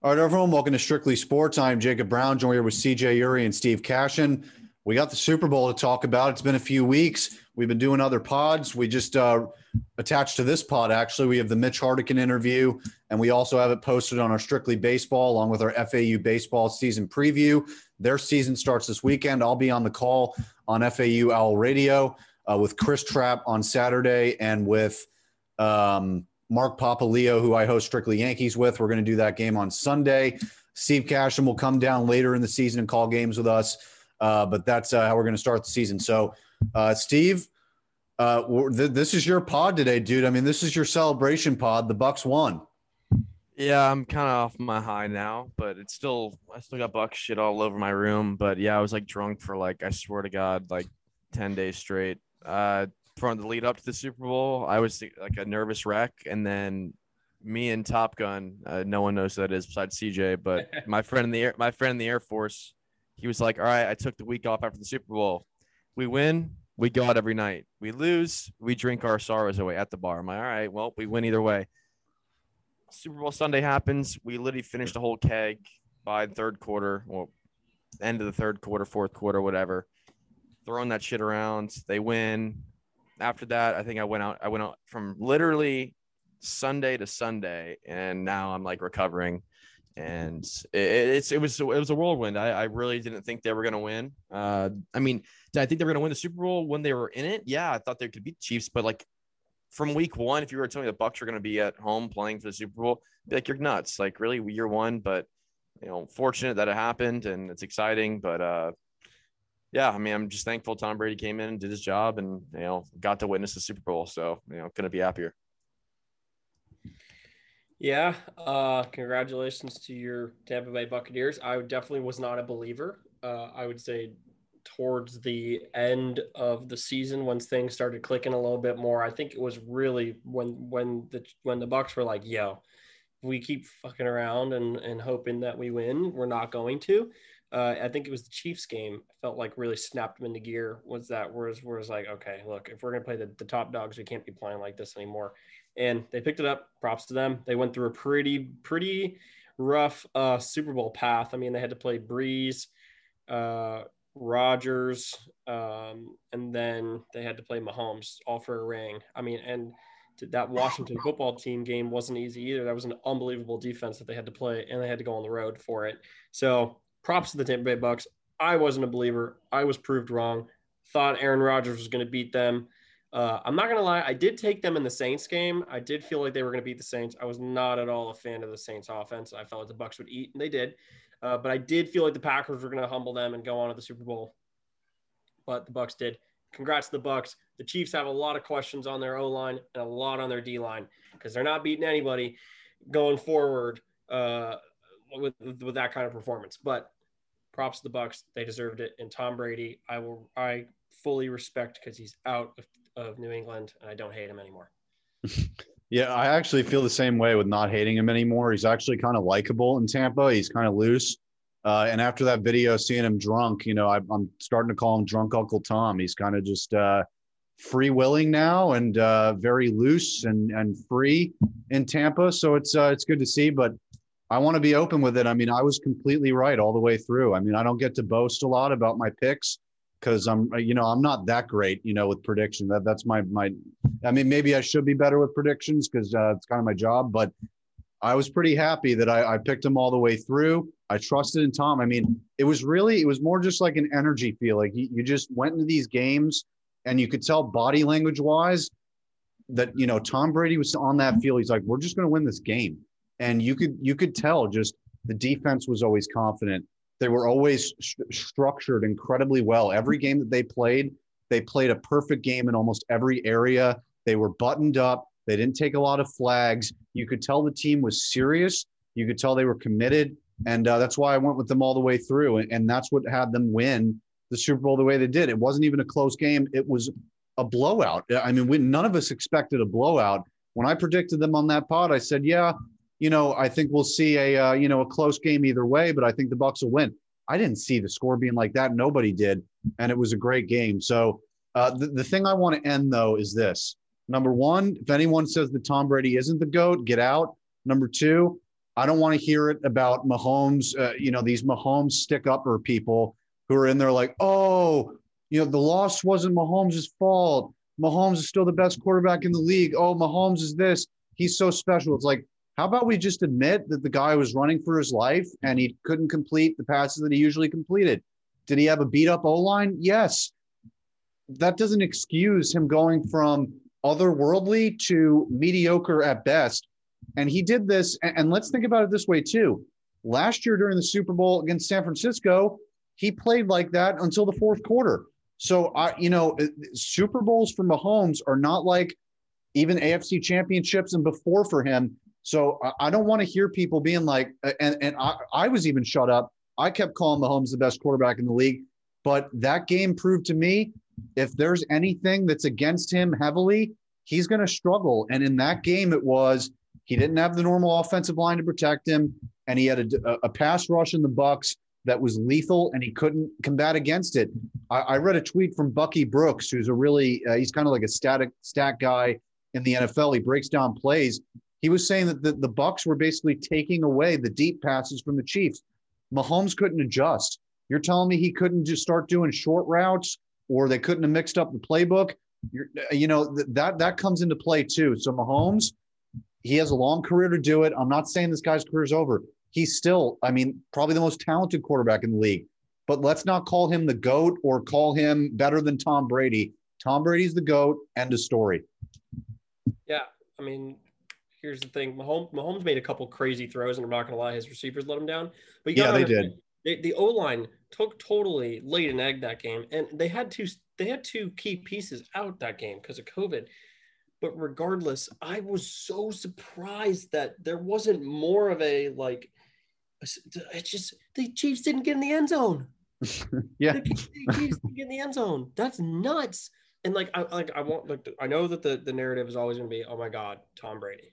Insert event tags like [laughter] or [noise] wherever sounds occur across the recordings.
All right, everyone, welcome to Strictly Sports. I'm Jacob Browne, joined here with CJ Uri and Steve Cashin. We got the Super Bowl to talk about. It's been a few weeks. We've been doing other pods. We just uh, attached to this pod, actually, we have the Mitch Hartigan interview, and we also have it posted on our Strictly Baseball along with our FAU baseball season preview. Their season starts this weekend. I'll be on the call on FAU Owl Radio uh, with Chris Trapp on Saturday and with um, Mark Papaleo, who I host Strictly Yankees with. We're going to do that game on Sunday. Steve Cashin will come down later in the season and call games with us. Uh, but that's uh, how we're going to start the season. So, uh, Steve, uh, th- this is your pod today, dude. I mean, this is your celebration pod. The Bucs won. Yeah, I'm kind of off my high now, but it's still I still got Bucs shit all over my room. But yeah, I was like drunk for like I swear to God, like ten days straight. Uh, from the lead up to the Super Bowl, I was like a nervous wreck, and then me and Top Gun. Uh, no one knows who that is besides CJ, but [laughs] my friend in the air, my friend in the Air Force, he was like, "All right, I took the week off after the Super Bowl. We win, we go out every night. We lose, we drink our sorrows away at the bar." I'm like, "All right, well, we win either way." Super Bowl Sunday happens. We literally finished the whole keg by third quarter, well, end of the third quarter, fourth quarter, whatever. Throwing that shit around. They win after that, I think I went out. I went out from literally Sunday to Sunday, and now I'm like recovering. And it, it's it was it was a whirlwind. I, I really didn't think they were gonna win. Uh, I mean, did I think they were gonna win the Super Bowl when they were in it? Yeah, I thought they could beat the Chiefs, but like from week one, if you were telling me the Bucs are gonna be at home playing for the Super Bowl, be like you're nuts. Like really, year one, but you know, fortunate that it happened and it's exciting. But uh, yeah, I mean, I'm just thankful Tom Brady came in and did his job and, you know, got to witness the Super Bowl. So, you know, couldn't be happier. Yeah. Uh, congratulations to your Tampa Bay Buccaneers. I definitely was not a believer. Uh, I would say towards the end of the season, once things started clicking a little bit more, I think it was really when, when the, when the Bucs were like, yo, we keep fucking around and, and hoping that we win, we're not going to uh, I think it was the Chiefs game. Felt like really snapped them into gear. Was that whereas whereas like okay, look, if we're gonna play the, the top dogs, we can't be playing like this anymore. And they picked it up. Props to them. They went through a pretty pretty rough uh, Super Bowl path. I mean, they had to play Brees, uh, Rodgers, um, and then they had to play Mahomes, all for a ring. I mean, and that Washington football team game wasn't easy either. That was an unbelievable defense that they had to play, and they had to go on the road for it. So props to the Tampa Bay Bucs. I wasn't a believer. I was proved wrong. Thought Aaron Rodgers was going to beat them. Uh, I'm not to lie. I did take them in the Saints game. I did feel like they were to beat the Saints. I was not at all a fan of the Saints offense. I felt like the Bucs would eat, and they did. Uh, but I did feel like the Packers were to humble them and go on to the Super Bowl. But the Bucs did. Congrats to the Bucs. The Chiefs have a lot of questions on their O line and a lot on their D line because they're not beating anybody going forward uh, with with that kind of performance. But props to the Bucs. They deserved it. And Tom Brady, I will I fully respect because he's out of, New England and I don't hate him anymore. [laughs] yeah, I actually feel the same way with not hating him anymore. He's actually kind of likable in Tampa. He's kind of loose. Uh, and after that video, seeing him drunk, you know, I, am starting to call him drunk Uncle Tom. He's kind of just uh, free willing now and uh, very loose and and free in Tampa. So it's uh, it's good to see. But I want to be open with it. I mean, I was completely right all the way through. I mean, I don't get to boast a lot about my picks because I'm, you know, I'm not that great, you know, with prediction. That that's my my. I mean, maybe I should be better with predictions because uh, it's kind of my job. But I was pretty happy that I, I picked him all the way through. I trusted in Tom. I mean, it was really, it was more just like an energy feel. Like you, you just went into these games and you could tell body language wise that you know Tom Brady was on that field. He's like, we're just going to win this game and you could you could tell just the defense was always confident. They were always st- structured incredibly well. Every game that they played, they played a perfect game in almost every area. They were buttoned up. They didn't take a lot of flags. You could tell the team was serious. You could tell they were committed. And uh, that's why I went with them all the way through. And, and that's what had them win the Super Bowl the way they did. It wasn't even a close game, it was a blowout. I mean, we, none of us expected a blowout. When I predicted them on that pod, I said, yeah, you know, I think we'll see a, uh, you know, a close game either way, but I think the Bucs will win. I didn't see the score being like that. Nobody did. And it was a great game. So uh, the, the thing I want to end, though, is this. Number one, if anyone says that Tom Brady isn't the GOAT, get out. Number two, I don't want to hear it about Mahomes, uh, you know, these Mahomes stick upper people who are in there like, oh, you know, the loss wasn't Mahomes' fault. Mahomes is still the best quarterback in the league. Oh, Mahomes is this. He's so special. It's like, how about we just admit that the guy was running for his life and he couldn't complete the passes that he usually completed? Did he have a beat up O line? Yes. That doesn't excuse him going from otherworldly to mediocre at best. And he did this. And let's think about it this way, too. Last year during the Super Bowl against San Francisco, he played like that until the fourth quarter. So I, you know, Super Bowls for Mahomes are not like even AFC championships and before for him. So I, don't want to hear people being like, and and I, I was even shut up. I kept calling Mahomes the best quarterback in the league, but that game proved to me if there's anything that's against him heavily, he's going to struggle. And in that game, it was he didn't have the normal offensive line to protect him, and he had a, a pass rush in the Bucs that was lethal and he couldn't combat against it. I, I read a tweet from Bucky Brooks, who's a really, uh, he's kind of like a static stat guy in the NFL. He breaks down plays. He was saying that the, the Bucs were basically taking away the deep passes from the Chiefs. Mahomes couldn't adjust. You're telling me he couldn't just start doing short routes or they couldn't have mixed up the playbook? You're, uh, you know, th- that that comes into play too. So Mahomes, he has a long career to do it. I'm not saying this guy's career is over he's still, I mean, probably the most talented quarterback in the league. But let's not call him the GOAT or call him better than Tom Brady. Tom Brady's the GOAT. End of story. Yeah. I mean, here's the thing Mahomes, Mahomes made a couple crazy throws, and I'm not going to lie, his receivers let him down. But yeah, they did. The, the O line took totally laid an egg that game, and they had two they had two key pieces out that game because of COVID. But regardless, I was so surprised that there wasn't more of a like it's just the Chiefs didn't get in the end zone. [laughs] yeah, the, the Chiefs didn't get in the end zone. That's nuts. And like, I like, I want like, I know that the the narrative is always going to be, oh my God, Tom Brady.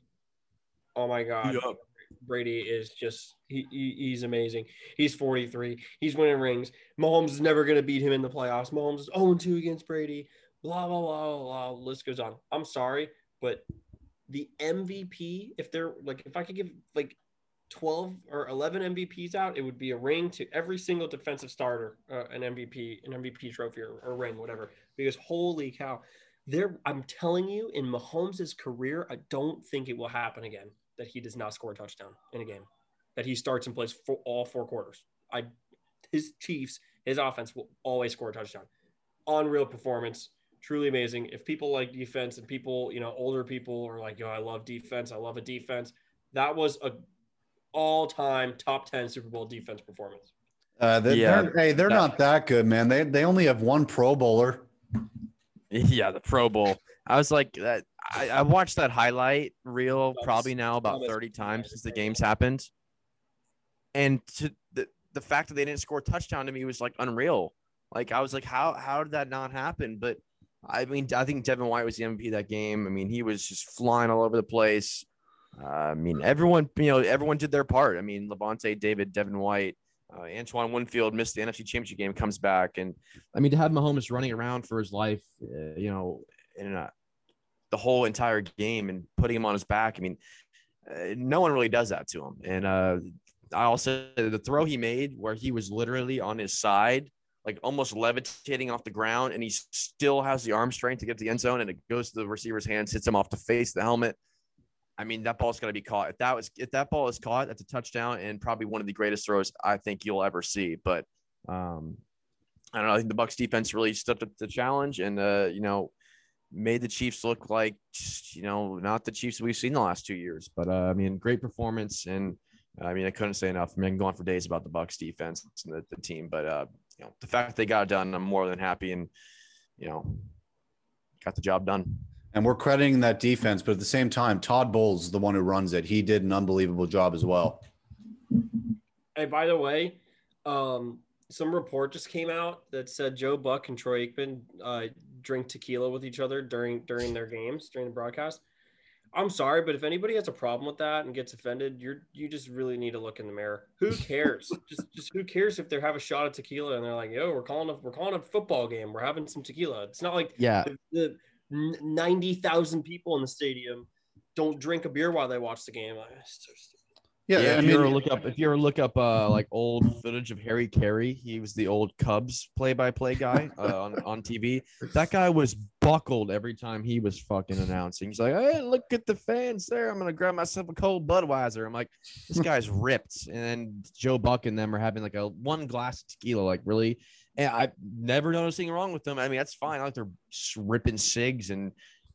Oh my God, yep. Brady is just he, he, he's amazing. He's 43. He's winning rings. Mahomes is never going to beat him in the playoffs. Mahomes is 0 2 against Brady. Blah blah blah blah. List goes on. I'm sorry, but the MVP, if they're like, if I could give like 12 or 11 MVPs out, it would be a ring to every single defensive starter, uh, an MVP, an MVP trophy or, or ring, whatever. Because holy cow, there, I'm telling you, in Mahomes' career, I don't think it will happen again that he does not score a touchdown in a game, that he starts and plays for all four quarters. I, his Chiefs, his offense will always score a touchdown. Unreal performance, truly amazing. If people like defense and people, you know, older people are like, yo, I love defense, I love a defense. That was a all-time top 10 Super Bowl defense performance. Uh, they, yeah, they're, hey, they're not that good, man. They they only have one Pro Bowler. [laughs] Yeah, the Pro Bowl. I was like, that. I, I watched that highlight reel probably now about thirty times since the games happened, and to the the fact that they didn't score a touchdown to me was like unreal. Like I was like, how how did that not happen? But I mean, I think Devin White was the MVP that game. I mean, he was just flying all over the place. Uh, I mean, everyone, you know, everyone did their part. I mean, Lavonte David, Devin White, uh, Antoine Winfield missed the NFC Championship game, comes back, and I mean, to have Mahomes running around for his life, uh, you know, in a, the whole entire game and putting him on his back. I mean, uh, no one really does that to him. And uh, I also the throw he made where he was literally on his side, like almost levitating off the ground, and he still has the arm strength to get to the end zone, and it goes to the receiver's hands, hits him off the face, the helmet. I mean, that ball's going to be caught. If that was if that ball is caught, that's a touchdown and probably one of the greatest throws I think you'll ever see. But um, I don't know. I think the Bucs defense really stepped up the challenge and uh, you know made the Chiefs look like you know not the Chiefs we've seen the last two years. But uh, I mean, great performance and I mean, I couldn't say enough. I mean, I can go on for days about the Bucs defense and the, the team, but uh, you know, the fact that they got it done, I'm more than happy, and you know, got the job done. And we're crediting that defense, but at the same time, Todd Bowles is the one who runs it. He did an unbelievable job as well. Hey, by the way, um, some report just came out that said Joe Buck and Troy Aikman uh, drink tequila with each other during during their games during the broadcast. I'm sorry, but if anybody has a problem with that and gets offended, you're you just really need to look in the mirror. Who cares? [laughs] just just who cares if they have a shot of tequila and they're like, "Yo, we're calling a we're calling a football game. We're having some tequila." It's not like Yeah, the, the ninety thousand people in the stadium don't drink a beer while they watch the game. Like, it's so Yeah, yeah. I if mean, you ever look up, if you ever look up, uh, like old footage of Harry Caray, he was the old Cubs play-by-play guy uh, [laughs] on on TV. That guy was buckled every time he was fucking announcing. He's like, "Hey, look at the fans there! I'm gonna grab myself a cold Budweiser." I'm like, "This [laughs] guy's ripped." And then Joe Buck and them are having like a one glass of tequila. Like, really? And I never noticed anything wrong with them. I mean, that's fine. I like they're ripping cigs and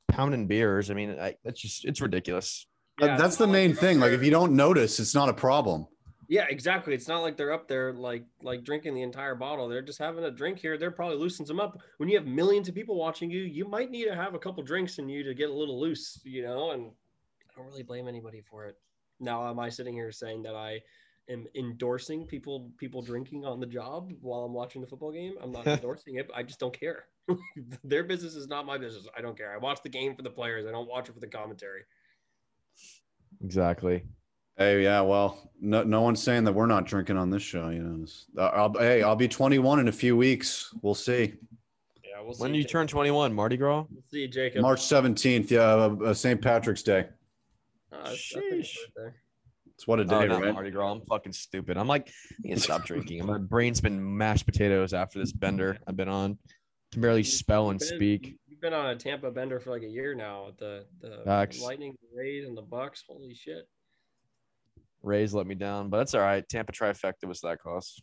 pounding beers. I mean, I, that's just it's ridiculous. Yeah, that's the not like main thing. Like, if you don't notice, it's not a problem. Yeah, exactly. It's not like they're up there like like drinking the entire bottle. They're just having a drink here. They're probably loosens them up. When you have millions of people watching you, you might need to have a couple drinks in you to get a little loose, you know. And I don't really blame anybody for it. Now, am I sitting here saying that I am endorsing people people drinking on the job while I'm watching the football game? I'm not [laughs] endorsing it. I just don't care. [laughs] Their business is not my business. I don't care. I watch the game for the players. I don't watch it for the commentary. Exactly. Hey, yeah, well, no, no one's saying that we're not drinking on this show. You know, uh, I'll, hey, I'll be 21 in a few weeks. We'll see. Yeah, we'll see. When do you turn 21, Mardi Gras? We'll see, Jacob. March 17th, yeah, uh, uh, St. Patrick's Day. Uh, that's- that's his Sheesh. It's what a Oh, day, not right? Mardi Gras. I'm fucking stupid. I'm like, I need to stop drinking. My brain's been mashed potatoes after this bender I've been on. Can barely spell and speak. You've been on a Tampa bender for like a year now. With the the Facts. Lightning, the Rays, and the Bucs. Holy shit! Rays let me down, but that's all right. Tampa trifecta was that close.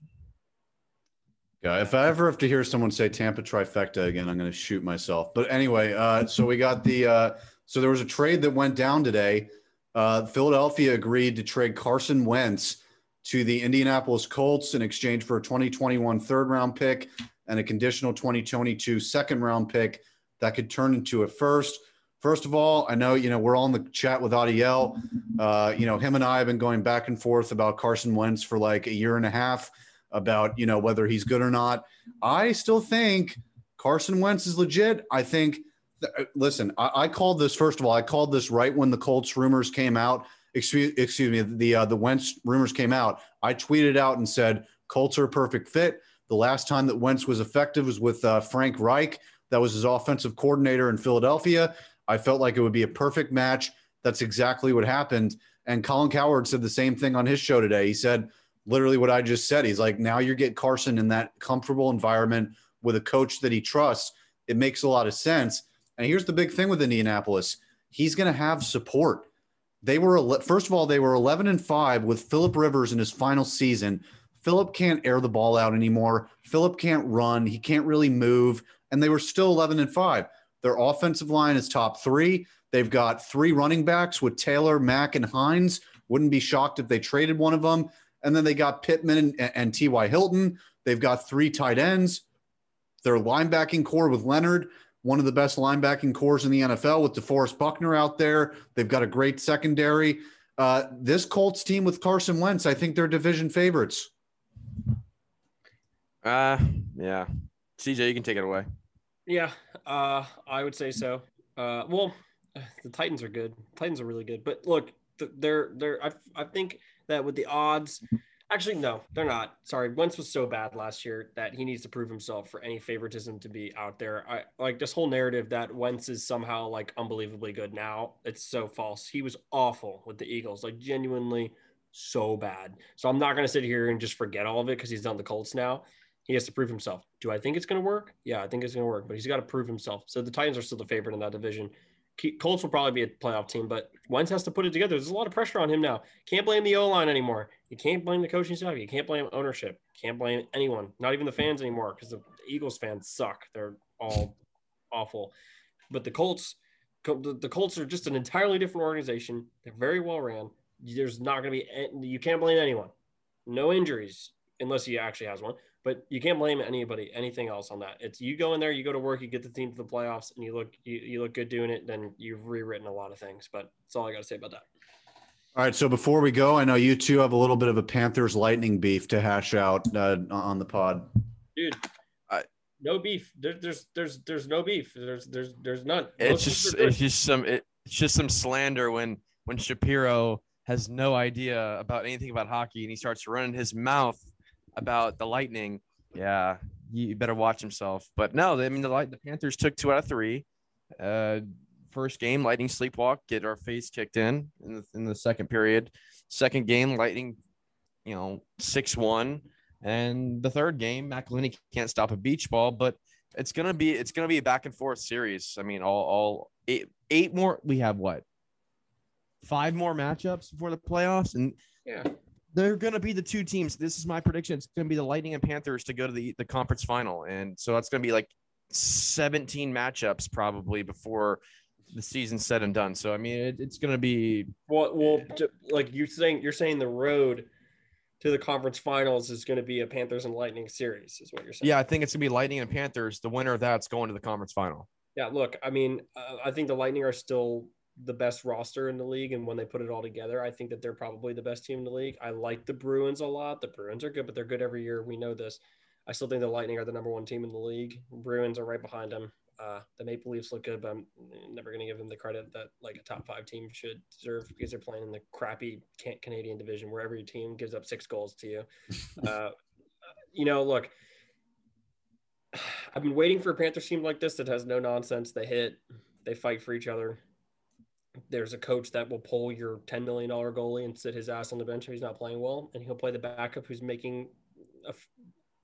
Yeah, if I ever have to hear someone say Tampa trifecta again, I'm going to shoot myself. But anyway, uh, so we got the uh, so there was a trade that went down today. Uh, Philadelphia agreed to trade Carson Wentz to the Indianapolis Colts in exchange for a 2021 third round pick and a conditional 2022 second round pick that could turn into a first. First of all, I know you know we're all in the chat with Adiel. Uh, you know him and I have been going back and forth about Carson Wentz for like a year and a half about you know whether he's good or not. I still think Carson Wentz is legit. I think. th- listen, I, I called this first of all. I called this right when the Colts rumors came out. Excuse, excuse me. The uh, the Wentz rumors came out. I tweeted out and said Colts are a perfect fit. The last time that Wentz was effective was with uh, Frank Reich. That was his offensive coordinator in Philadelphia. I felt like it would be a perfect match. That's exactly what happened. And Colin Cowherd said the same thing on his show today. He said literally what I just said. He's like, now you get Carson in that comfortable environment with a coach that he trusts. It makes a lot of sense. And here's the big thing with Indianapolis he's going to have support. They were, first of all, they were 11 and 5 with Philip Rivers in his final season. Philip can't air the ball out anymore. Philip can't run. He can't really move. And they were still 11 and 5. Their offensive line is top three. They've got three running backs with Taylor, Mack, and Hines. Wouldn't be shocked if they traded one of them. And then they got Pittman and, and T.Y. Hilton. They've got three tight ends. Their linebacking core with Leonard, one of the best linebacking cores in the NFL with DeForest Buckner out there. They've got a great secondary. Uh, this Colts team with Carson Wentz, I think they're division favorites. Uh yeah. CJ, you can take it away. Yeah, uh, I would say so. Uh, well, the Titans are good. Titans are really good. But look, they're they're. I, I think that with the odds, actually no, they're not. Sorry, Wentz was so bad last year that he needs to prove himself for any favoritism to be out there. I like this whole narrative that Wentz is somehow like unbelievably good now. It's so false. He was awful with the Eagles, like genuinely so bad. So I'm not gonna sit here and just forget all of it because he's done the Colts now he has to prove himself. Do I think it's going to work? Yeah, I think it's going to work, but he's got to prove himself. So the Titans are still the favorite in that division. Colts will probably be a playoff team, but Wentz has to put it together. There's a lot of pressure on him now. Can't blame the O line anymore. You can't blame the coaching staff. You can't blame ownership. Can't blame anyone, not even the fans anymore, because the Eagles fans suck. They're all awful. But the Colts, the Colts are just an entirely different organization. They're very well ran. There's not going to be you can't blame anyone. No injuries unless he actually has one, but you can't blame anybody anything else on that. It's you go in there, you go to work, you get the team to the playoffs, and you look you, you look good doing it. Then you've rewritten a lot of things. But that's all I got to say about that. All right. So before we go, I know you two have a little bit of a Panthers Lightning beef to hash out uh, on the pod. Dude, I, no beef. There, there's there's there's no beef. There's there's there's none. It's just it's just some it, it's just some slander when when Shapiro has no idea about anything about hockey and he starts running his mouth about the Lightning. Yeah, you better watch himself. But no, I mean the the Panthers took two out of three. Uh, first game, Lightning sleepwalk, get our face kicked in in the, in the second period. Second game, Lightning, you know, six one, and the third game, McElhinney can't stop a beach ball, but it's gonna be it's gonna be a back and forth series. I mean, all all eight eight more. We have what five more matchups before the playoffs, and yeah, they're going to be the two teams. This is my prediction. It's going to be the Lightning and Panthers to go to the, the conference final. And so that's going to be like 17 matchups probably before the season's said and done. So, I mean, it, it's going to be. Well, well, like you're saying, you're saying the road to the conference finals is going to be a Panthers and Lightning series, is what you're saying. Yeah, I think it's going to be Lightning and Panthers. The winner of that's going to the conference final. Yeah, look, I mean, uh, I think the Lightning are still the best roster in the league. And when they put it all together, I think that they're probably the best team in the league. I like the Bruins a lot. The Bruins are good, but they're good every year. We know this. I still think the Lightning are the number one team in the league. Bruins are right behind them. Uh, the Maple Leafs look good, but I'm never going to give them the credit that like a top five team should deserve because they're playing in the crappy Canadian division where every team gives up six goals to you. [laughs] Uh, you know, look, I've been waiting for a Panthers team like this that has no nonsense. They hit, they fight for each other there's a coach that will pull your $10 million goalie and sit his ass on the bench if he's not playing well. And he'll play the backup who's making a f-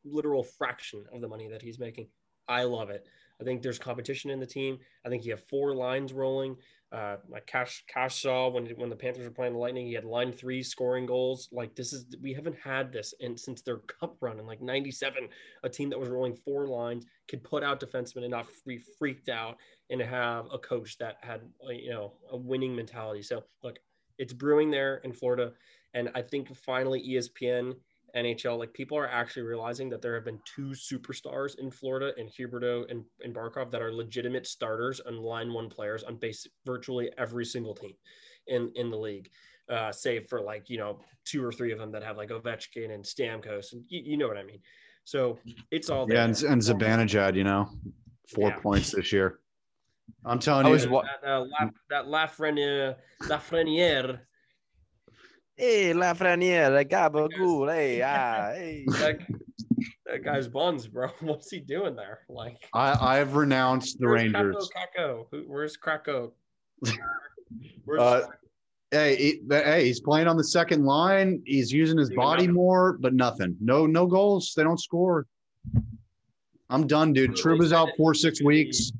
literal fraction of the money that he's making. I love it. I think there's competition in the team. I think you have four lines rolling. Uh, like Cash Cash saw when when the Panthers were playing the Lightning, he had line three scoring goals. Like this is we haven't had this and since their cup run in like '97, a team that was rolling four lines could put out defensemen and not be freaked out and have a coach that had you know a winning mentality. So look, it's brewing there in Florida, and I think finally ESPN NHL, like people are actually realizing that there have been two superstars in Florida in Huberdeau and, and Barkov that are legitimate starters and line one players on base virtually every single team in, in the league. Uh, save for like, you know, two or three of them that have like Ovechkin and Stamkos and you, you know what I mean? So it's all there. Yeah, and, and Zibanejad, you know, four yeah. points this year. I'm telling you, that, uh, La, that Lafreniere, Lafreniere Hey, Lafreniere, gabagool. Hey, ah, hey. That, that, guy's buns, bro. [laughs] What's he doing there? Like, I, I've renounced the where's Rangers. Kakko? Who, where's Krakow? [laughs] Where's uh, hey, he, hey, he's playing on the second line. He's using his body nothing. more, but nothing. No, no goals. They don't score. I'm done, dude. Trouba's out four six weeks.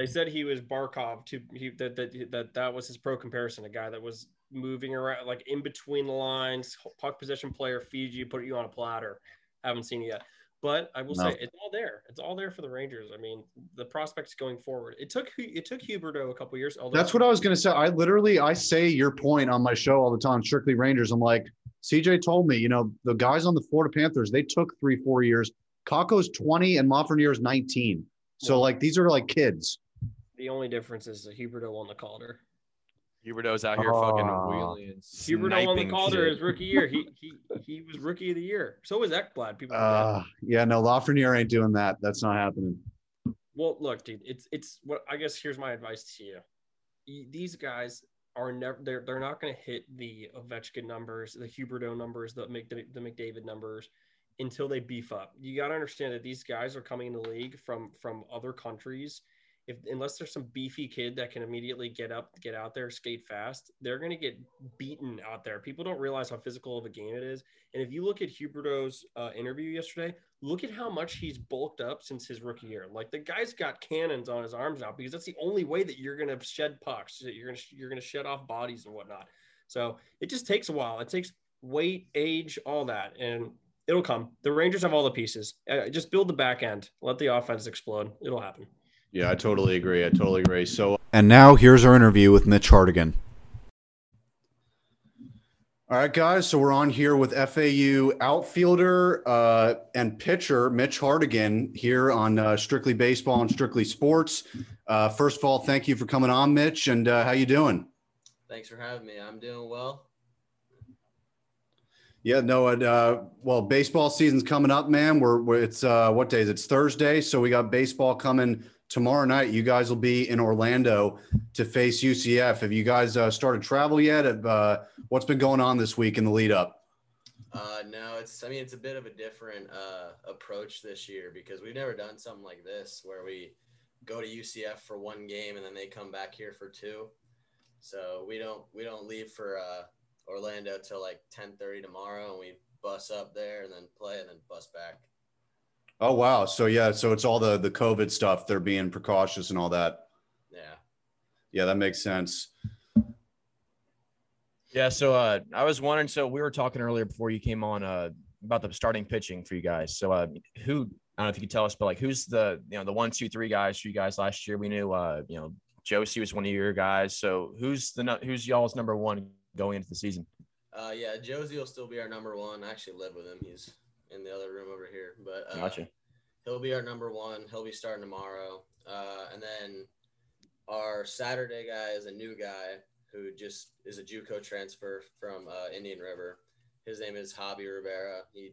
They said he was Barkov. To he that that that that was his pro comparison. A guy that was moving around like in between the lines, puck possession player feeds you, put you on a platter. Haven't seen it yet. But I will no. say it's all there. It's all there for the Rangers. I mean, the prospects going forward. It took it took Huberdeau a couple years. That's what I was going to say. I literally I say your point on my show all the time. Strictly Rangers. I'm like CJ told me. You know the guys on the Florida Panthers. They took three four years. Kakko's 20 and Lafreniere's 19. So like these are like kids. The only difference is the Huberdeau won the Calder. Huberdeau's out here fucking wheeling. Huberdeau won the Calder his rookie year. He he he was rookie of the year. So was Ekblad. People. Uh, yeah, no, Lafreniere ain't doing that. That's not happening. Well, look, dude, it's it's what I guess. Here's my advice to you. These guys are never they're they're not going to hit the Ovechkin numbers, the Huberdeau numbers, the Mc, the McDavid numbers until they beef up. You got to understand that these guys are coming in the league from from other countries if unless there's some beefy kid that can immediately get up, get out there, skate fast, they're going to get beaten out there. People don't realize how physical of a game it is. And if you look at Huberdeau's uh, interview yesterday, look at how much he's bulked up since his rookie year. Like the guy's got cannons on his arms now because that's the only way that you're going to shed pucks. You're going to you're going to shed off bodies and whatnot. So it just takes a while. It takes weight, age, all that, and it'll come. The Rangers have all the pieces. Uh, just build the back end. Let the offense explode. It'll happen. Yeah, I totally agree. I totally agree. So, and now here's our interview with Mitch Hartigan. All right, guys. So we're on here with FAU outfielder uh, and pitcher Mitch Hartigan here on uh, Strictly Baseball and Strictly Sports. Uh, first of all, thank you for coming on, Mitch. And uh, how you doing? Thanks for having me. I'm doing well. Yeah, no. Uh, well, baseball season's coming up, man. We're, we're it's uh, what days? It's Thursday, so we got baseball coming tomorrow night. You guys will be in Orlando to face UCF. Have you guys uh, started travel yet? Uh, what's been going on this week in the lead up? Uh, no, it's. I mean, it's a bit of a different uh, approach this year because we've never done something like this where we go to UCF for one game and then they come back here for two. So we don't we don't leave for uh, Orlando till like ten thirty tomorrow, and we bus up there and then play and then bus back. Oh wow! So yeah, so it's all the the COVID stuff. They're being precautious and all that. Yeah. Yeah, that makes sense. Yeah. So uh, I was wondering. So we were talking earlier before you came on uh, about the starting pitching for you guys. So uh, who I don't know if you could tell us, but like who's the you know the one, two, three guys for you guys last year? We knew uh, you know Josie was one of your guys. So who's the who's y'all's number one going into the season? Uh, yeah, Josie will still be our number one. I actually live with him. He's in the other room over here, but uh, gotcha. He'll be our number one. He'll be starting tomorrow, uh, and then our Saturday guy is a new guy who just is a JUCO transfer from uh, Indian River. His name is Hobby Rivera. He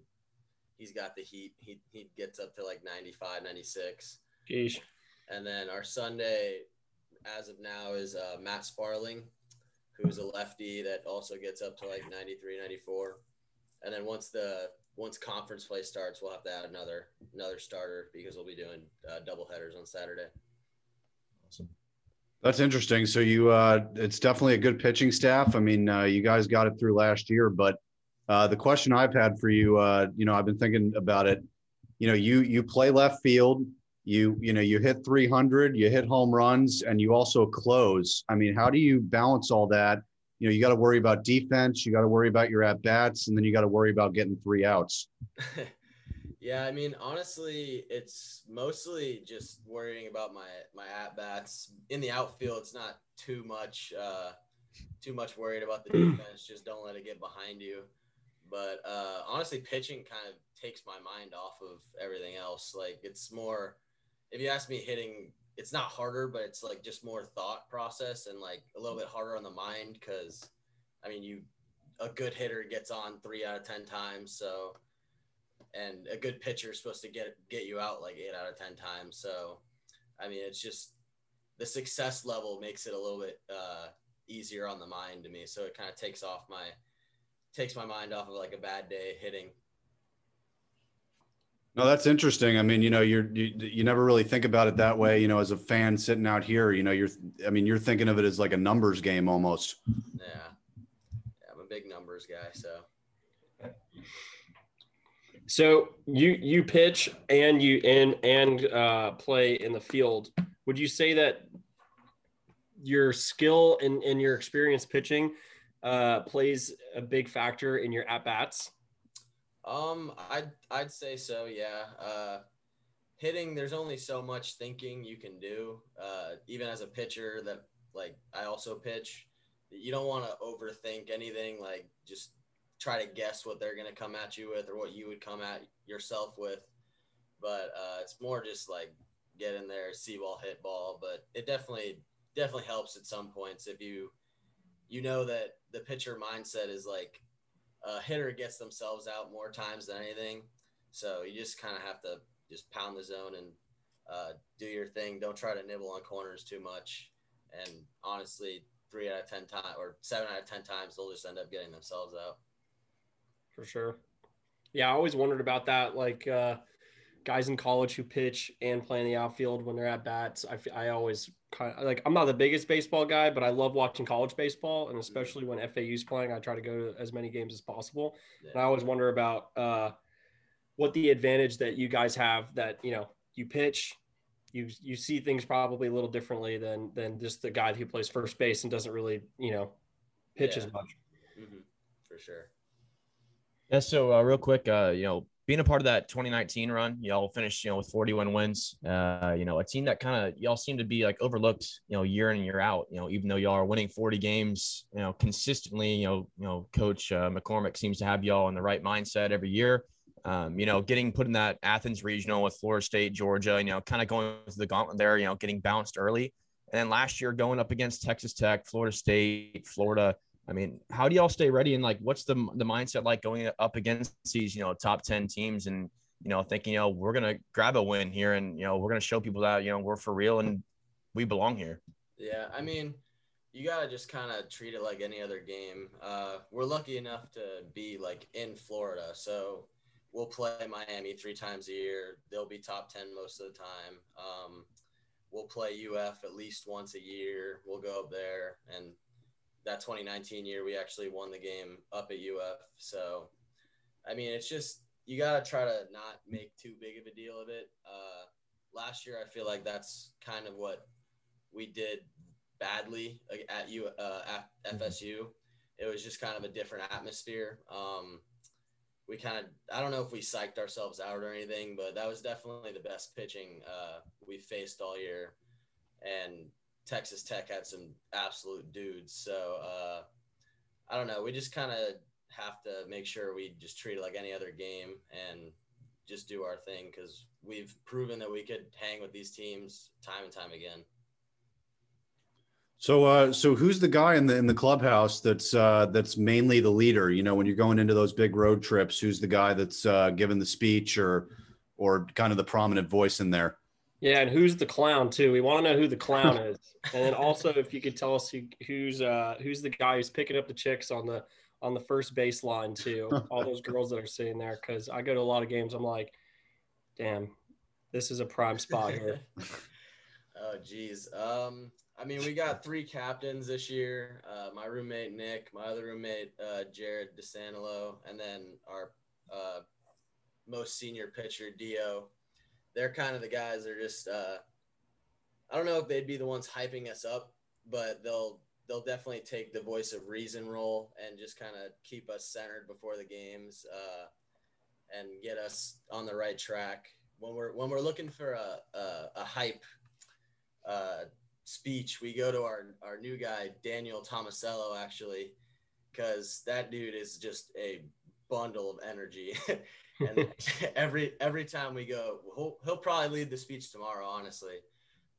he's got the heat. He he gets up to like 95, 96. Geesh. And then our Sunday, as of now, is uh, Matt Sparling, who's a lefty that also gets up to like 93, 94. And then once the once conference play starts, we'll have to add another another starter because we'll be doing uh, double headers on Saturday. Awesome. That's interesting. So you, uh, it's definitely a good pitching staff. I mean, uh, you guys got it through last year, but uh, the question I've had for you, uh, you know, I've been thinking about it. You know, you you play left field. You you know you hit 300, you hit home runs, and you also close. I mean, how do you balance all that? You know, you got to worry about defense. You got to worry about your at bats, and then you got to worry about getting three outs. [laughs] yeah, I mean, honestly, it's mostly just worrying about my my at bats in the outfield. It's not too much uh, too much worried about the [clears throat] defense. Just don't let it get behind you. But uh, honestly, pitching kind of takes my mind off of everything else. Like it's more, if you ask me, hitting it's not harder, but it's like just more thought process and like a little bit harder on the mind because, I mean, you a good hitter gets on three out of ten times, so and a good pitcher is supposed to get get you out like eight out of ten times. So, I mean, it's just the success level makes it a little bit uh, easier on the mind to me. So it kind of takes off my takes my mind off of like a bad day hitting. No, that's interesting. I mean, you know, you're you, you never really think about it that way. You know, as a fan sitting out here, you know, you're I mean, you're thinking of it as like a numbers game almost. Yeah, yeah I'm a big numbers guy, so. So you you pitch and you and and uh, play in the field. Would you say that your skill and, and your experience pitching uh, plays a big factor in your at bats? Um, I'd I'd say so. Yeah. Uh, hitting, there's only so much thinking you can do. Uh, even as a pitcher, that like I also pitch. You don't want to overthink anything. Like just try to guess what they're gonna come at you with or what you would come at yourself with. But uh, it's more just like get in there, see ball, hit ball. But it definitely definitely helps at some points if you you know that the pitcher mindset is like a hitter gets themselves out more times than anything. So you just kind of have to just pound the zone and uh, do your thing. Don't try to nibble on corners too much. And honestly, three out of 10 times or seven out of 10 times, they'll just end up getting themselves out. For sure. Yeah, I always wondered about that. Like uh, guys in college who pitch and play in the outfield when they're at bats. I, I always kind of like I'm not the biggest baseball guy, but I love watching college baseball, and especially when FAU's playing, I try to go to as many games as possible. Yeah. And I always wonder about uh, what the advantage that you guys have that you know you pitch, you you see things probably a little differently than than just the guy who plays first base and doesn't really you know pitch yeah. as much. Mm-hmm. For sure. Yeah. So uh, real quick, uh, you know, being a part of that 2019 run, y'all finished, you know, with 41 wins. Uh, you know, a team that kind of y'all seem to be like overlooked, you know, year in and year out. You know, even though y'all are winning 40 games, you know, consistently. You know, you know, Coach uh, McCormack seems to have y'all in the right mindset every year. Um, you know, getting put in that Athens regional with Florida State, Georgia. You know, kind of going through the gauntlet there. You know, getting bounced early, and then last year going up against Texas Tech, Florida State, Florida. I mean, how do y'all stay ready? And like, what's the the mindset like going up against these, you know, top ten teams and you know, thinking, you know, we're gonna grab a win here and you know, we're gonna show people that you know we're for real and we belong here. Yeah, I mean, you gotta just kind of treat it like any other game. Uh, we're lucky enough to be like in Florida, so we'll play Miami three times a year. They'll be top ten most of the time. Um, we'll play UF at least once a year. We'll go up there and that 2019 year, we actually won the game up at UF. So, I mean, it's just you got to try to not make too big of a deal of it. Uh, last year, I feel like that's kind of what we did badly at U uh, at FSU. It was just kind of a different atmosphere. Um, we kind of I don't know if we psyched ourselves out or anything, but that was definitely the best pitching uh, we faced all year, and Texas Tech had some absolute dudes. So uh, I don't know. We just kind of have to make sure we just treat it like any other game and just do our thing because we've proven that we could hang with these teams time and time again. So, uh, so who's the guy in the in the clubhouse that's uh, that's mainly the leader? You know, when you're going into those big road trips, who's the guy that's uh, giving the speech or or kind of the prominent voice in there? Yeah, and who's the clown too? We want to know who the clown [laughs] is, and then also if you could tell us who, who's uh, who's the guy who's picking up the chicks on the on the first baseline too. All those girls that are sitting there, because I go to a lot of games. I'm like, damn, this is a prime spot here. [laughs] oh, geez. Um, I mean, we got three captains this year. Uh, my roommate Nick, my other roommate uh, Jared DeSanilo, and then our uh, most senior pitcher Dio they're kind of the guys that are just uh, I don't know if they'd be the ones hyping us up, but they'll they'll definitely take the voice of reason role and just kind of keep us centered before the games uh, and get us on the right track when we're when we're looking for a a, a hype uh, speech. We go to our our new guy Daniel Tomasello actually because that dude is just a bundle of energy. [laughs] and [laughs] [laughs] every every time we go, he'll, he'll probably lead the speech tomorrow, honestly,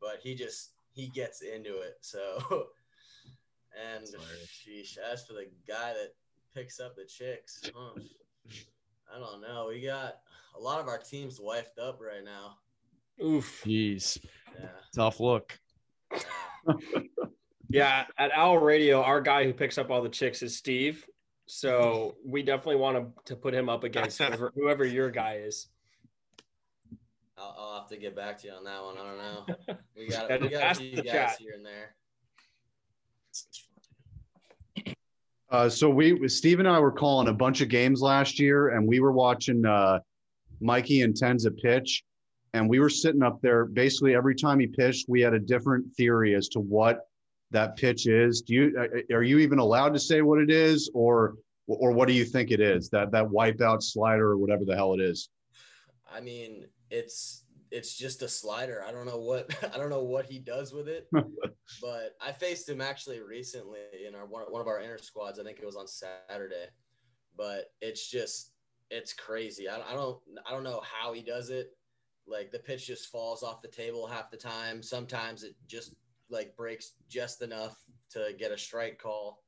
but he just he gets into it. So, [laughs] and sheesh, as for the guy that picks up the chicks, oh, I don't know. We got a lot of our teams wifed up right now. Oof. Jeez. Yeah. Tough look. Yeah. yeah, at Owl Radio, our guy who picks up all the chicks is Steve. So we definitely want to, to put him up [laughs] against whoever, whoever your guy is. I'll, I'll, have to get back to you on that one. I don't know. [laughs] We got we got a few guys chat. here and there. Uh, so we, Steve and I were calling a bunch of games last year, and we were watching uh, Mikey Entenza pitch, and we were sitting up there. Basically, every time he pitched, we had a different theory as to what that pitch is? Do you are you even allowed to say what it is, or or what do you think it is? That that wipeout slider or whatever the hell it is. I mean, it's it's just a slider. I don't know what [laughs] I don't know what he does with it, [laughs] but I faced him actually recently in our one, one of our inner squads. I think it was on Saturday, but it's just it's crazy. I, I don't I don't know how he does it. Like the pitch just falls off the table half the time. Sometimes it just like breaks just enough to get a strike call.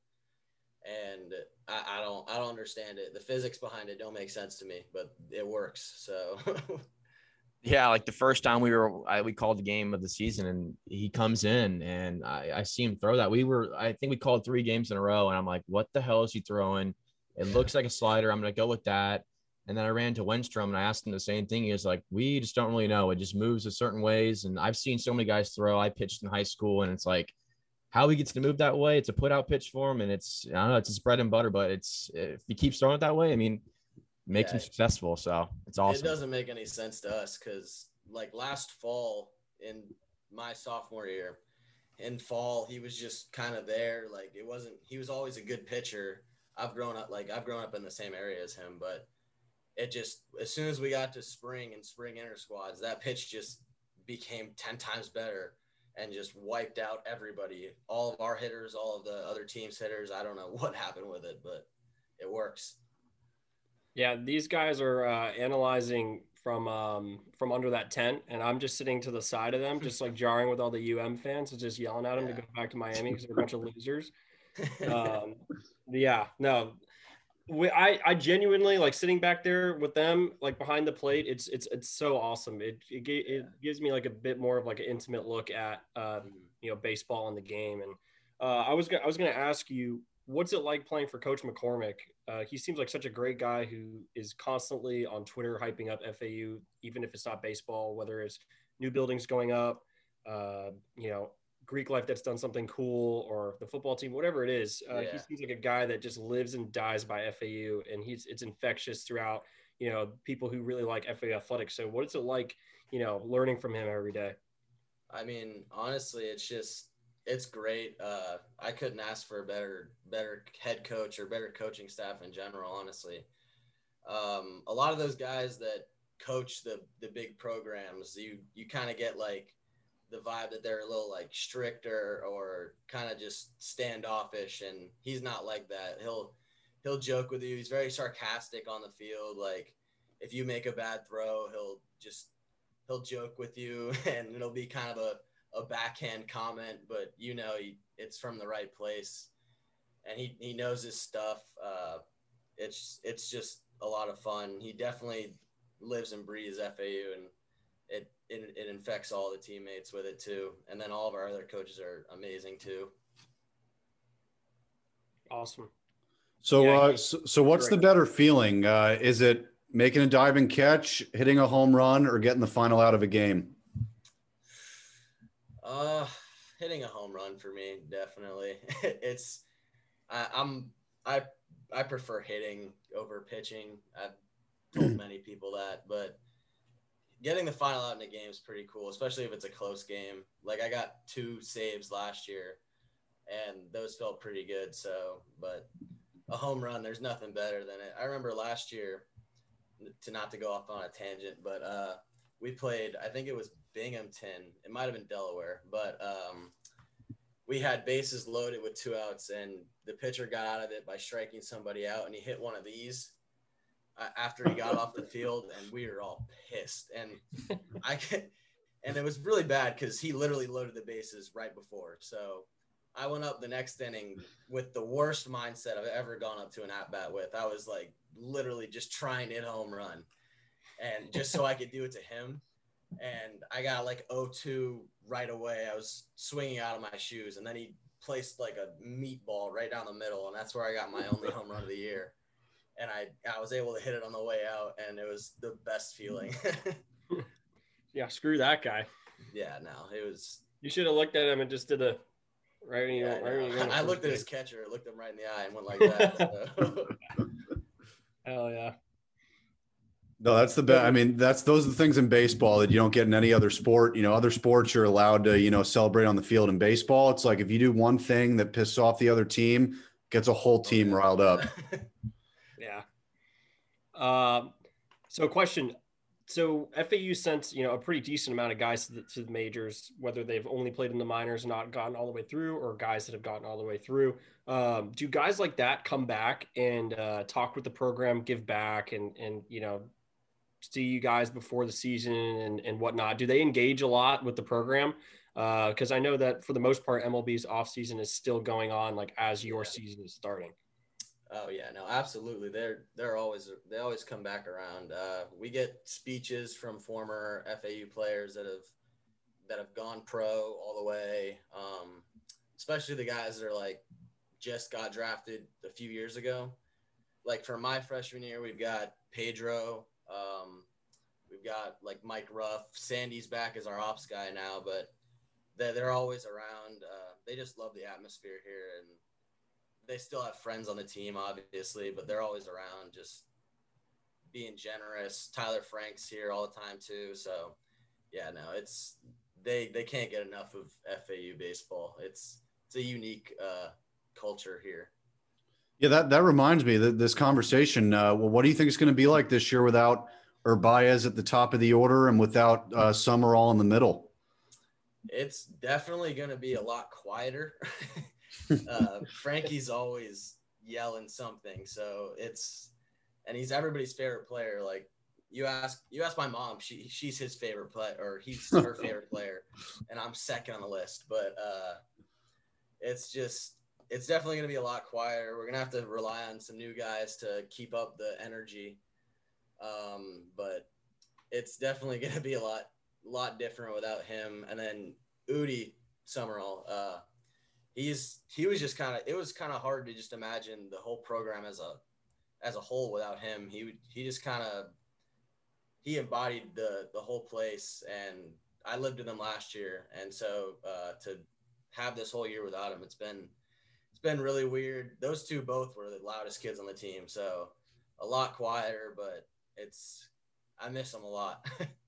And I, I don't I don't understand it. The physics behind it don't make sense to me, but it works. So [laughs] yeah, like the first time we were, I, we called the game of the season, and he comes in, and I, I see him throw that. We were, I think we called three games in a row, and I'm like, what the hell is he throwing? It looks like a slider. I'm gonna go with that. And then I ran to Wenstrom and I asked him the same thing. He was like, we just don't really know. It just moves a certain ways. And I've seen so many guys throw. I pitched in high school and it's like how he gets to move that way. It's a put out pitch for him. And it's, I don't know, it's his bread and butter, but it's, if he keeps throwing it that way, I mean, makes yeah, him successful. So it's awesome. It doesn't make any sense to us because like last fall in my sophomore year, in fall, he was just kind of there. Like it wasn't, he was always a good pitcher. I've grown up, like I've grown up in the same area as him, but it just as soon as we got to spring and spring inter squads, that pitch just became ten times better and just wiped out everybody, all of our hitters, all of the other teams' hitters. I don't know [laughs] what happened with it, but it works. Yeah, these guys are uh, analyzing from um, from under that tent, and I'm just sitting to the side of them, just like [laughs] jarring with all the UM fans, and just yelling at them yeah. to go back to Miami because they're a bunch of [laughs] losers. Um, yeah, no, we, I I genuinely like sitting back there with them, like behind the plate. It's it's it's so awesome. It it, it gives me like a bit more of like an intimate look at uh, you know baseball and the game. And uh, I was gonna, I was going to ask you, what's it like playing for Coach McCormack? Uh, he seems like such a great guy who is constantly on Twitter hyping up FAU, even if it's not baseball, whether it's new buildings going up, uh, you know, Greek life that's done something cool, or the football team, whatever it is. Uh, yeah. He seems like a guy that just lives and dies by FAU, and he's it's infectious throughout. You know, people who really like FAU athletics. So, what is it like? You know, learning from him every day. I mean, honestly, it's just it's great. Uh, I couldn't ask for a better better head coach or better coaching staff in general. Honestly, um, a lot of those guys that coach the the big programs, you you kind of get like the vibe that they're a little like stricter or kind of just standoffish, and he's not like that. He'll he'll joke with you. He's very sarcastic on the field. Like if you make a bad throw, he'll just he'll joke with you, [laughs] and it'll be kind of a a backhand comment, but you know he, it's from the right place, and he he knows his stuff. Uh, it's it's just a lot of fun. He definitely lives and breathes FAU, and it, it it infects all the teammates with it too. And then all of our other coaches are amazing too. Awesome. So, yeah, uh, so, so, what's great. the better feeling? Uh, is it making a diving catch, hitting a home run, or getting the final out of a game? Uh, hitting a home run for me, definitely. [laughs] it's, I, I'm, I, I prefer hitting over pitching. I've told [clears throat] many people that, but getting the final out in a game is pretty cool, especially if it's a close game. Like I got two saves last year, and those felt pretty good. So, but a home run, there's nothing better than it. I remember last year, to not to go off on a tangent, but uh, we played. I think it was Binghamton. It might have been Delaware, but um, we had bases loaded with two outs, and the pitcher got out of it by striking somebody out, and he hit one of these after he got off the field, and we were all pissed. And I and it was really bad because he literally loaded the bases right before. So I went up the next inning with the worst mindset I've ever gone up to an at bat with. I was like literally just trying to hit home run, and just so I could do it to him and I got like 0-2 right away. I was swinging out of my shoes, and then he placed like a meatball right down the middle, and that's where I got my only home run of the year. And I I was able to hit it on the way out, and it was the best feeling. [laughs] yeah, screw that guy. Yeah, no, it was. You should have looked at him and just did the right. When you, yeah, right when you [laughs] I looked at his catcher, looked him right in the eye, and went like [laughs] that. Hell yeah. No, that's the best. I mean, that's those are the things in baseball that you don't get in any other sport. You know, other sports you're allowed to, you know, celebrate on the field. In baseball, it's like if you do one thing that pisses off the other team, gets a whole team oh, riled up. Um, so question. So FAU sent, you know, a pretty decent amount of guys to the, to the majors, whether they've only played in the minors not gotten all the way through, or guys that have gotten all the way through. Um, do guys like that come back and uh, talk with the program, give back, and and you know see you guys before the season and, and whatnot? Do they engage a lot with the program? Because uh, I know that for the most part, MLB's off season is still going on, like as your season is starting. Oh yeah, no, absolutely. They're they're always they always come back around. Uh, we get speeches from former FAU players that have that have gone pro all the way. Um, especially the guys that are like just got drafted a few years ago. Like for my freshman year, we've got Pedro, um, we've got like Mike Ruff. Sandy's back as our ops guy now, but they're, they're always around. Uh, they just love the atmosphere here, and they still have friends on the team, obviously, but they're always around, just being generous. Tyler Frank's here all the time too, so yeah, no, it's they they can't get enough of FAU baseball. It's it's a unique uh, culture here. Yeah, that that reminds me that this conversation. Uh, well, what do you think it's going to be like this year without Urbaez at the top of the order and without uh, Summerall in the middle? It's definitely going to be a lot quieter. [laughs] uh, Frankie's always yelling something, so it's and he's everybody's favorite player. Like you ask you ask my mom, she she's his favorite player or he's [laughs] her favorite player, and I'm second on the list. But uh, it's just it's definitely going to be a lot quieter. We're going to have to rely on some new guys to keep up the energy. Um, but it's definitely going to be a lot, lot different without him. And then Udi Summerall, uh, he's, he was just kind of, it was kind of hard to just imagine the whole program as a, as a whole without him. He, would he just kind of, he embodied the, the whole place and I lived with him last year. And so, uh, to have this whole year without him, it's been, it's been really weird. Those two both were the loudest kids on the team, so a lot quieter, but it's I miss them a lot. [laughs]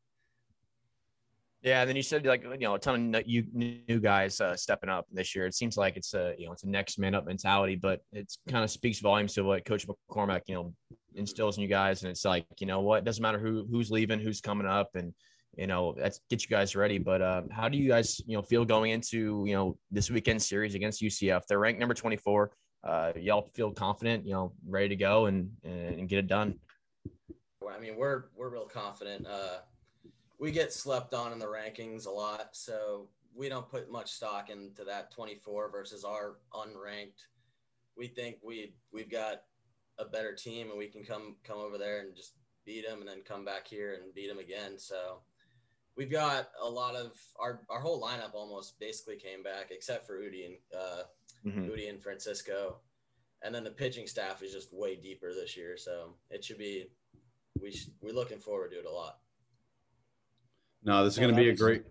yeah, and then you said like you know a ton of new guys uh, stepping up this year. It seems like it's a you know it's a next man up mentality, but it kind of speaks volumes to what Coach McCormack you know instills in you guys, and it's like you know what? It doesn't matter who who's leaving, who's coming up, and you know that's get you guys ready. But uh, how do you guys you know feel going into you know this weekend series against ucf they're ranked number 24 uh, y'all feel confident you know ready to go and and get it done? I mean we're we're real confident uh, we get slept on in the rankings a lot so we don't put much stock into that 24 versus our unranked we think we we've got a better team and we can come come over there and just beat them and then come back here and beat them again so we've got a lot of our our whole lineup almost basically came back except for Udi and uh, mm-hmm. Udi and Francisco, and then the pitching staff is just way deeper this year. So it should be we sh- we're looking forward to it a lot. No, this is going to be a great.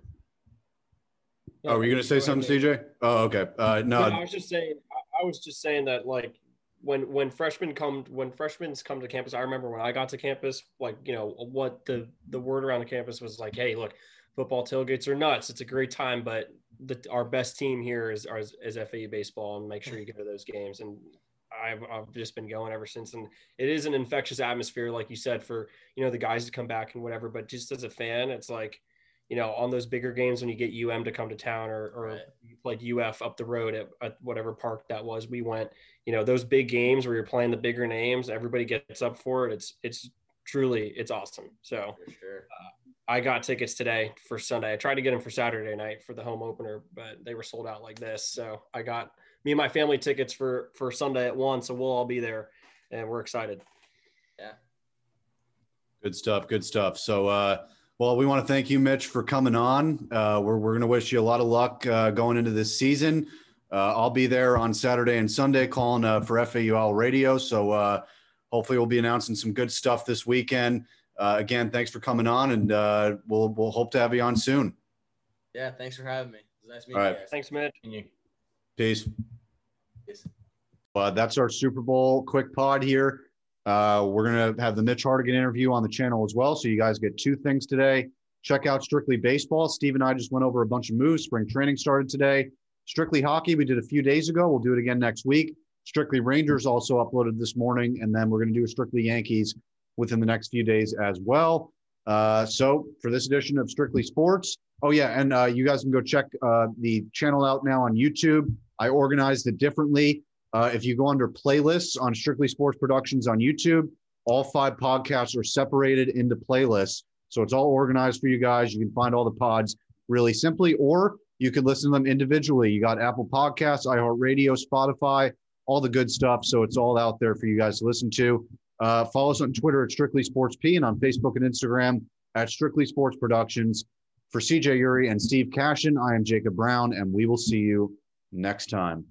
Yeah, oh, were you going to say something, CJ? Oh, okay. Uh, no, I was just saying. I was just saying that like when when freshmen come when freshmen come to campus, I remember when I got to campus, like you know what the the word around the campus was like, hey, look, football tailgates are nuts. It's a great time, but the, our best team here is, is is FAU baseball, and make sure you go to those games. And I've, I've just been going ever since, and it is an infectious atmosphere, like you said, for you know the guys to come back and whatever. But just as a fan, it's like you know, on those bigger games when you get UM to come to town or, or right. like UF up the road at, at, whatever park that was, we went, you know, those big games where you're playing the bigger names, everybody gets up for it. It's, it's truly, it's awesome. So sure. uh, I got tickets today for Sunday. I tried to get them for Saturday night for the home opener, but they were sold out like this. So I got me and my family tickets for, for Sunday at one. So we'll all be there and we're excited. Yeah. Good stuff. Good stuff. So, uh, well, we want to thank you, Mitch, for coming on. Uh, we're we're going to wish you a lot of luck uh, going into this season. Uh, I'll be there on Saturday and Sunday calling uh, for FAUL Radio. So uh, hopefully, we'll be announcing some good stuff this weekend. Uh, again, thanks for coming on, and we'll we'll hope to have you on soon. Yeah, thanks for having me. It was nice meeting All right. you guys. Thanks, Mitch. Peace. Peace. that's our Super Bowl quick pod here. Uh, we're going to have the Mitch Hartigan interview on the channel as well. So you guys get two things today. Check out Strictly Baseball. Steve and I just went over a bunch of moves. Spring training started today. Strictly Hockey, we did a few days ago. We'll do it again next week. Strictly Rangers also uploaded this morning. And then we're going to do a Strictly Yankees within the next few days as well. Uh, so for this edition of Strictly Sports, oh, yeah. And uh, you guys can go check uh, the channel out now on YouTube. I organized it differently. Uh, if you go under playlists on Strictly Sports Productions on YouTube, all five podcasts are separated into playlists. So it's all organized for you guys. You can find all the pods really simply, or you can listen to them individually. You got Apple Podcasts, iHeartRadio, Spotify, all the good stuff. So it's all out there for you guys to listen to. Uh, follow us on Twitter at Strictly Sports P and on Facebook and Instagram at Strictly Sports Productions. For CJ Uri and Steve Cashin, I am Jacob Browne, and we will see you next time.